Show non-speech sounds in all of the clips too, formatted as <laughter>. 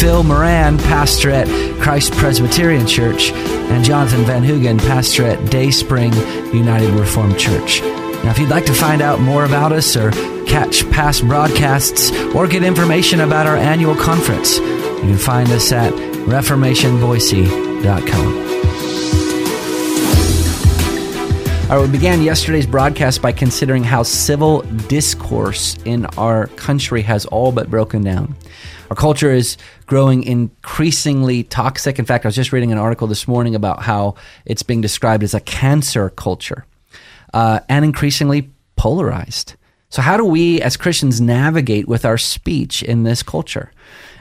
Phil Moran, pastor at Christ Presbyterian Church, and Jonathan Van Hugen, pastor at Day Spring United Reformed Church. Now, if you'd like to find out more about us or catch past broadcasts or get information about our annual conference, you can find us at reformationboise.com. All right, we began yesterday's broadcast by considering how civil discourse in our country has all but broken down. Our culture is growing increasingly toxic. In fact, I was just reading an article this morning about how it's being described as a cancel culture uh, and increasingly polarized. So, how do we as Christians navigate with our speech in this culture?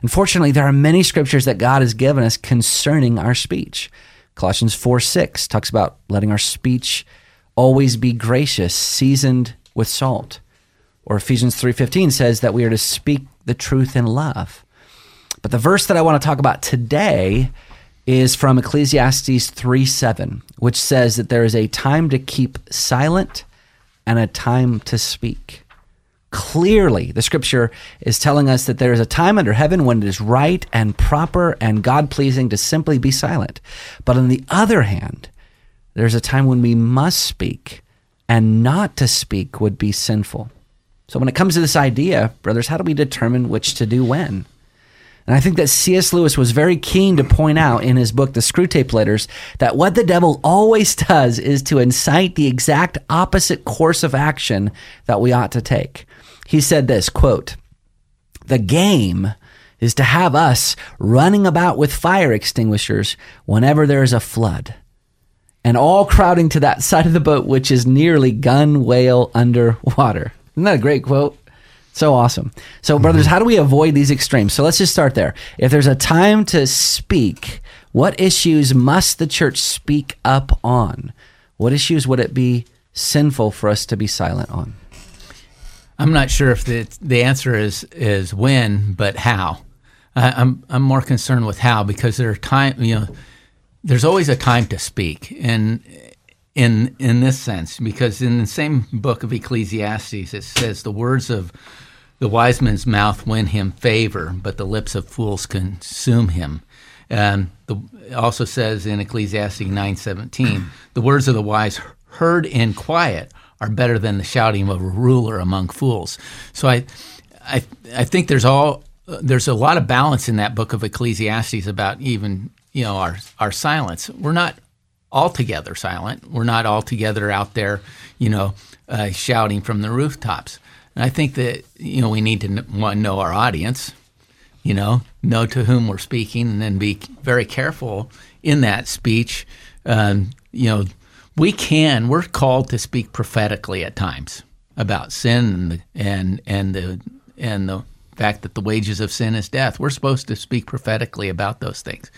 Unfortunately, there are many scriptures that God has given us concerning our speech. Colossians 4 6 talks about letting our speech always be gracious, seasoned with salt. Or Ephesians 3:15 says that we are to speak the truth in love. But the verse that I want to talk about today is from Ecclesiastes 3:7, which says that there is a time to keep silent and a time to speak. Clearly, the scripture is telling us that there is a time under heaven when it is right and proper and God pleasing to simply be silent. But on the other hand, there's a time when we must speak, and not to speak would be sinful. So, when it comes to this idea, brothers, how do we determine which to do when? And I think that C.S. Lewis was very keen to point out in his book, The Screwtape Letters, that what the devil always does is to incite the exact opposite course of action that we ought to take. He said this quote, The game is to have us running about with fire extinguishers whenever there is a flood and all crowding to that side of the boat, which is nearly gunwale underwater. Isn't that a great quote? So awesome. So, brothers, how do we avoid these extremes? So, let's just start there. If there's a time to speak, what issues must the church speak up on? What issues would it be sinful for us to be silent on? I'm not sure if the the answer is is when, but how. I'm I'm more concerned with how because there are time you know there's always a time to speak, and in in this sense, because in the same book of Ecclesiastes, it says the words of the wise man's mouth win him favor, but the lips of fools consume him. And the, also says in Ecclesiastes nine seventeen, <clears throat> the words of the wise heard in quiet are better than the shouting of a ruler among fools. So I, I, I think there's all there's a lot of balance in that book of Ecclesiastes about even you know our our silence. We're not altogether silent. We're not altogether out there, you know, uh, shouting from the rooftops. And I think that you know we need to one know our audience, you know, know to whom we're speaking, and then be very careful in that speech. Um, you know, we can we're called to speak prophetically at times about sin and and and the and the fact that the wages of sin is death. We're supposed to speak prophetically about those things.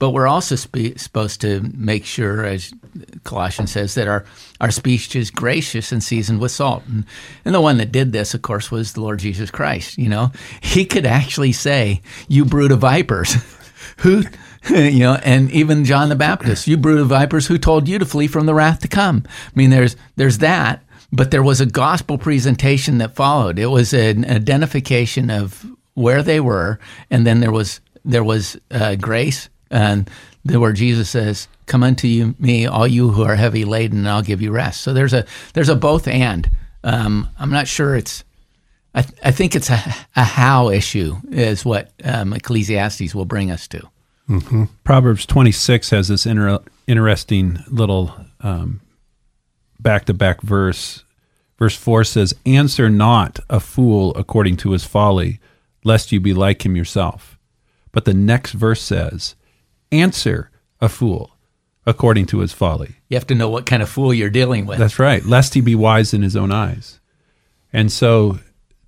But we're also spe- supposed to make sure, as Colossians says, that our, our speech is gracious and seasoned with salt. And, and the one that did this, of course, was the Lord Jesus Christ. You know, he could actually say, "You brood of vipers." <laughs> Who, <laughs> you know, and even John the Baptist, you brood of vipers, who told you to flee from the wrath to come? I mean, there's there's that, but there was a gospel presentation that followed. It was an identification of where they were, and then there was there was uh, grace and the where Jesus says, "Come unto you, me, all you who are heavy laden, and I'll give you rest." So there's a there's a both and. Um, I'm not sure it's. I, th- I think it's a, a how issue is what um, Ecclesiastes will bring us to. Mm-hmm. Proverbs 26 has this inter- interesting little back to back verse. Verse 4 says, Answer not a fool according to his folly, lest you be like him yourself. But the next verse says, answer a fool according to his folly. You have to know what kind of fool you're dealing with. That's right, lest he be wise in his own eyes. And so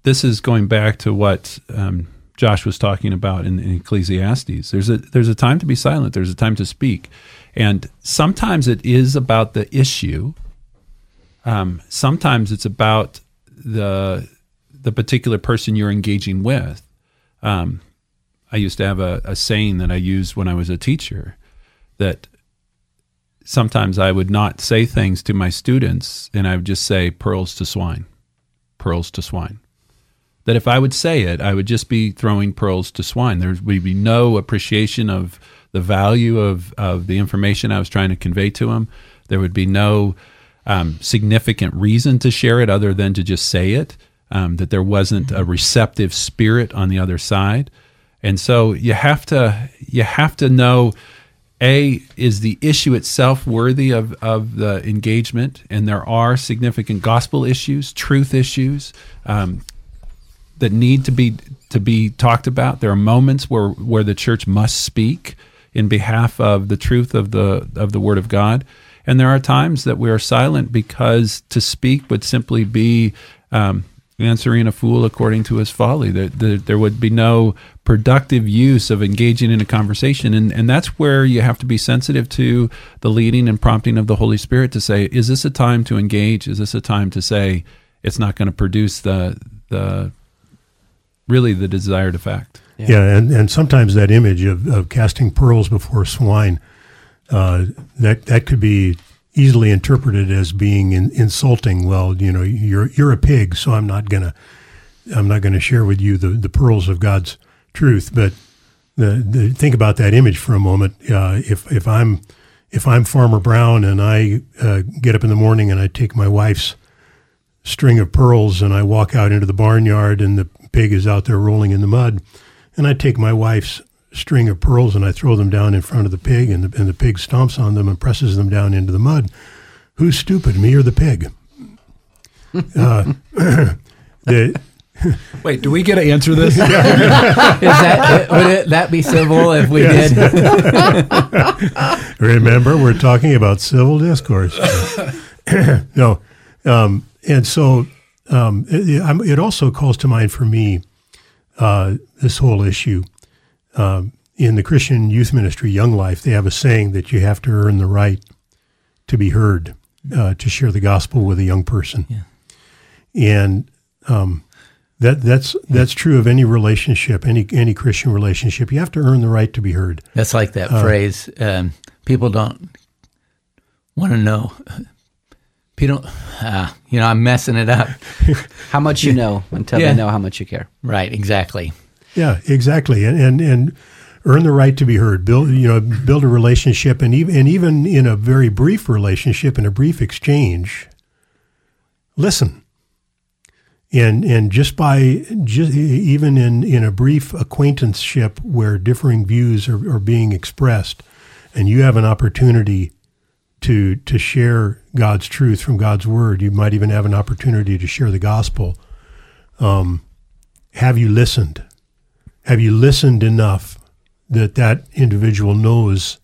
this is going back to what um, Josh was talking about in, in Ecclesiastes. There's a there's a time to be silent. There's a time to speak, and sometimes it is about the issue, Um, sometimes it's about the the particular person you're engaging with. Um, I used to have a, a saying that I used when I was a teacher that sometimes I would not say things to my students and I would just say pearls to swine, pearls to swine. That if I would say it, I would just be throwing pearls to swine. There would be no appreciation of the value of, of the information I was trying to convey to them. There would be no um, significant reason to share it other than to just say it, um, that there wasn't a receptive spirit on the other side. And so you have to you have to know a is the issue itself worthy of, of the engagement, and there are significant gospel issues, truth issues um, that need to be to be talked about. There are moments where where the church must speak in behalf of the truth of the of the Word of God, and there are times that we are silent because to speak would simply be um, answering a fool according to his folly. There, there, there, would be no productive use of engaging in a conversation. And, and that's where you have to be sensitive to the leading and prompting of the Holy Spirit to say, is this a time to engage? Is this a time to say it's not going to produce the, the really the desired effect? Yeah, yeah and, and sometimes that image of, of casting pearls before swine, uh, that, that could be easily interpreted as being in, insulting. Well, you know, you're you're a pig, so I'm not gonna I'm not gonna share with you the, the pearls of God's truth. But the, the think about that image for a moment. Uh, if if I'm if I'm Farmer Brown and I uh, get up in the morning and I take my wife's string of pearls and I walk out into the barnyard and the pig is out there rolling in the mud, and I take my wife's string of pearls and I throw them down in front of the pig, and the, and the pig stomps on them and presses them down into the mud. Who's stupid, me or the pig? <laughs> Uh, <clears throat> the, <laughs> Wait, do we get to answer this? <laughs> Is that would it, that be civil if we yes. did? Remember, we're talking about civil discourse. no, um, and so um, it, it, also calls to mind for me uh, this whole issue um, in the Christian youth ministry, Young Life, they have a saying that you have to earn the right to be heard, uh, to share the gospel with a young person. Yeah. And um, that that's that's true of any relationship, any any Christian relationship. You have to earn the right to be heard. That's like that uh, phrase. Um, people don't want to know. People, uh, you know, I'm messing it up. <laughs> how much you know until yeah. they know how much you care. Right. Exactly. Yeah, exactly, and and and earn the right to be heard. Build you know build a relationship, and even and even in a very brief relationship, in a brief exchange, listen. And and just by just even in in a brief acquaintanceship where differing views are, are being expressed, and you have an opportunity to to share God's truth from God's word, you might even have an opportunity to share the gospel. Um, have you listened? Have you listened enough that that individual knows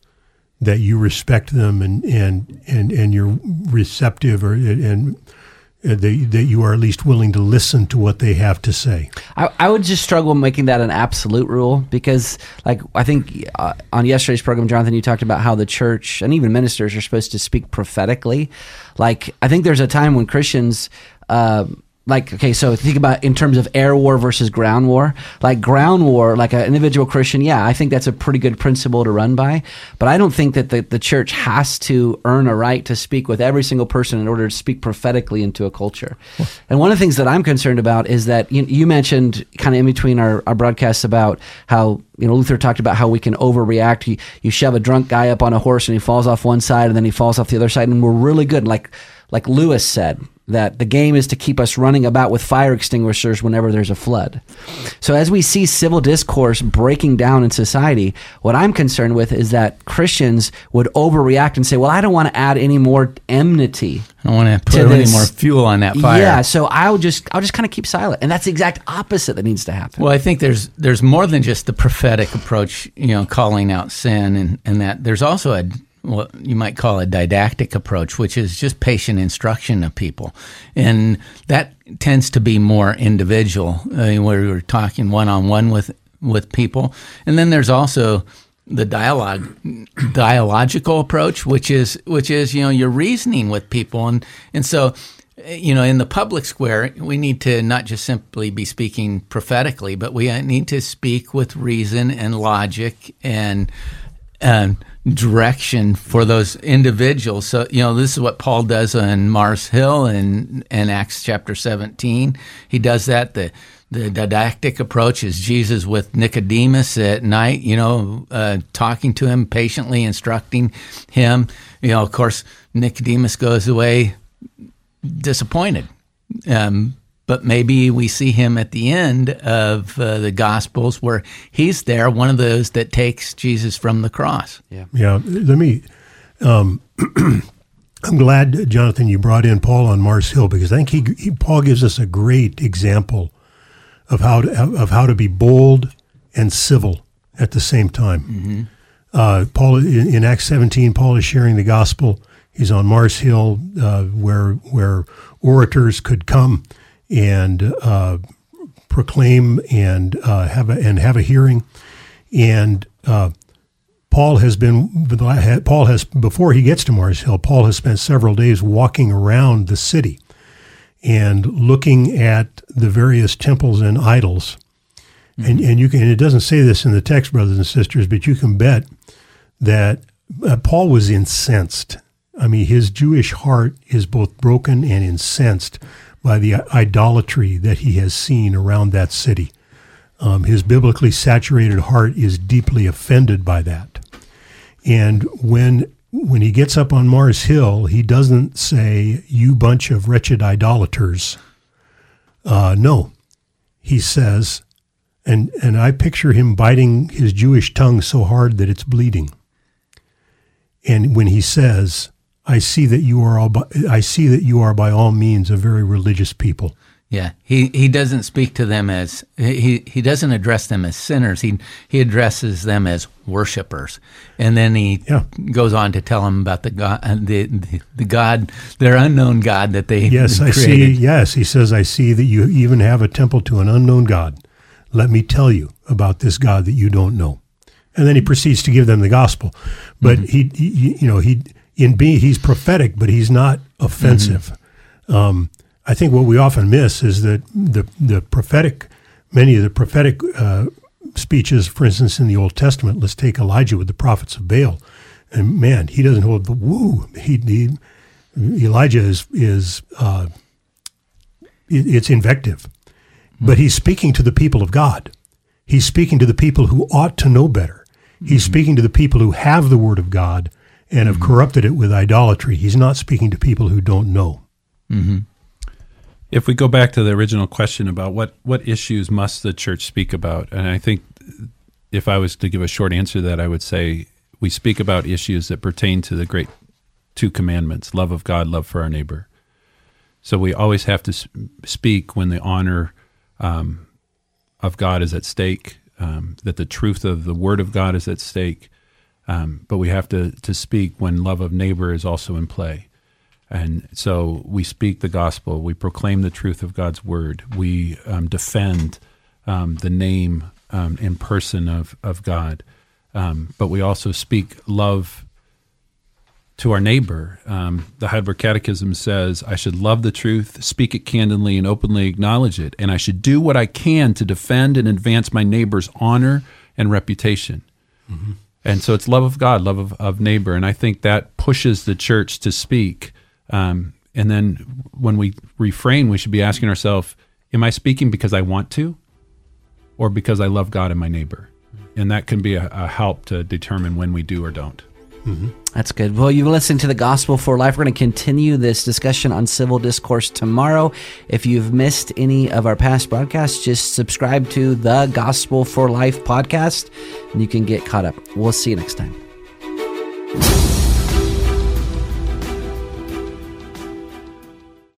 that you respect them and and and, and you're receptive or and that, that you are at least willing to listen to what they have to say. I, I would just struggle making that an absolute rule because, like, I think uh, on yesterday's program, Jonathan, you talked about how the church and even ministers are supposed to speak prophetically. Like, I think there's a time when Christians. Uh, like okay so think about in terms of air war versus ground war. Like ground war like an individual christian yeah i think that's a pretty good principle to run by. But i don't think that the, the church has to earn a right to speak with every single person in order to speak prophetically into a culture. And one of the things that i'm concerned about is that you, you mentioned kind of in between our, our broadcasts about how you know luther talked about how we can overreact. You, you shove a drunk guy up on a horse and he falls off one side and then he falls off the other side and we're really good. Like like lewis said that the game is to keep us running about with fire extinguishers whenever there's a flood. So, as we see civil discourse breaking down in society, what I'm concerned with is that Christians would overreact and say, Well, I don't want to add any more enmity. I don't want to put any more fuel on that fire. Yeah, so I'll just I'll just kind of keep silent. And that's the exact opposite that needs to happen. Well, I think there's there's more than just the prophetic approach, you know, calling out sin and, and that. There's also a what you might call a didactic approach, which is just patient instruction of people. And that tends to be more individual, uh, where you're talking one on one with with people. And then there's also the dialogue <clears throat> dialogical approach, which is which is you know you're reasoning with people, and and so you know in the public square we need to not just simply be speaking prophetically, but we need to speak with reason and logic and and direction for those individuals. So, you know, this is what Paul does on Mars Hill in, in Acts chapter 17. He does that. The, the didactic approach is Jesus with Nicodemus at night, you know, uh, talking to him, patiently instructing him. You know, of course, Nicodemus goes away disappointed. Um, but maybe we see him at the end of uh, the Gospels where he's there, one of those that takes Jesus from the cross. Yeah. Yeah. Let me. Um, <clears throat> I'm glad, Jonathan, you brought in Paul on Mars Hill because I think he, he Paul gives us a great example of how to, of how to be bold and civil at the same time. Mm-hmm. Uh, Paul in, in, Acts 17, Paul is sharing the gospel. He's on Mars Hill, uh, where where orators could come and uh, proclaim and uh, have a, and have a hearing. And uh, Paul has been Paul has before he gets to Mars Hill. Paul has spent several days walking around the city and looking at the various temples and idols. Mm-hmm. And and you can and it doesn't say this in the text, brothers and sisters, but you can bet that uh, Paul was incensed. I mean, his Jewish heart is both broken and incensed by the idolatry that he has seen around that city. Um, his biblically saturated heart is deeply offended by that. And when when he gets up on Mars Hill, he doesn't say, "You bunch of wretched idolaters." Uh, no, he says, and and I picture him biting his Jewish tongue so hard that it's bleeding. And when he says, I see that you are all by, I see that you are by all means a very religious people. Yeah, he, he doesn't speak to them as he, he doesn't address them as sinners. He he addresses them as worshipers, and then he yeah. goes on to tell them about the God, uh, the, the, the God, their unknown God that they yes, created. I see. Yes, he says, I see that you even have a temple to an unknown God. Let me tell you about this God that you don't know, and then he proceeds to give them the gospel. But mm-hmm. he, he, you know, he in being he's prophetic, but he's not offensive. Mm-hmm. Um, I think what we often miss is that the the prophetic, many of the prophetic uh, speeches, for instance, in the Old Testament. Let's take Elijah with the prophets of Baal, and man, he doesn't hold the woo. He, he Elijah is is uh, it, it's invective, mm-hmm. but he's speaking to the people of God. He's speaking to the people who ought to know better. He's mm-hmm. speaking to the people who have the Word of God and have mm-hmm. corrupted it with idolatry. He's not speaking to people who don't know. Mm-hmm. If we go back to the original question about what, what issues must the church speak about, and I think if I was to give a short answer to that, I would say we speak about issues that pertain to the great two commandments love of God, love for our neighbor. So we always have to speak when the honor um, of God is at stake, um, that the truth of the Word of God is at stake, um, but we have to, to speak when love of neighbor is also in play. And so we speak the gospel, we proclaim the truth of God's word, we um, defend um, the name um, and person of, of God, um, but we also speak love to our neighbor. Um, the Heidelberg Catechism says, I should love the truth, speak it candidly, and openly acknowledge it, and I should do what I can to defend and advance my neighbor's honor and reputation. Mm-hmm. And so it's love of God, love of, of neighbor. And I think that pushes the church to speak. Um, and then when we refrain, we should be asking ourselves, am I speaking because I want to or because I love God and my neighbor? And that can be a, a help to determine when we do or don't. Mm-hmm. That's good. Well, you've listened to the Gospel for Life. We're going to continue this discussion on civil discourse tomorrow. If you've missed any of our past broadcasts, just subscribe to the Gospel for Life podcast and you can get caught up. We'll see you next time.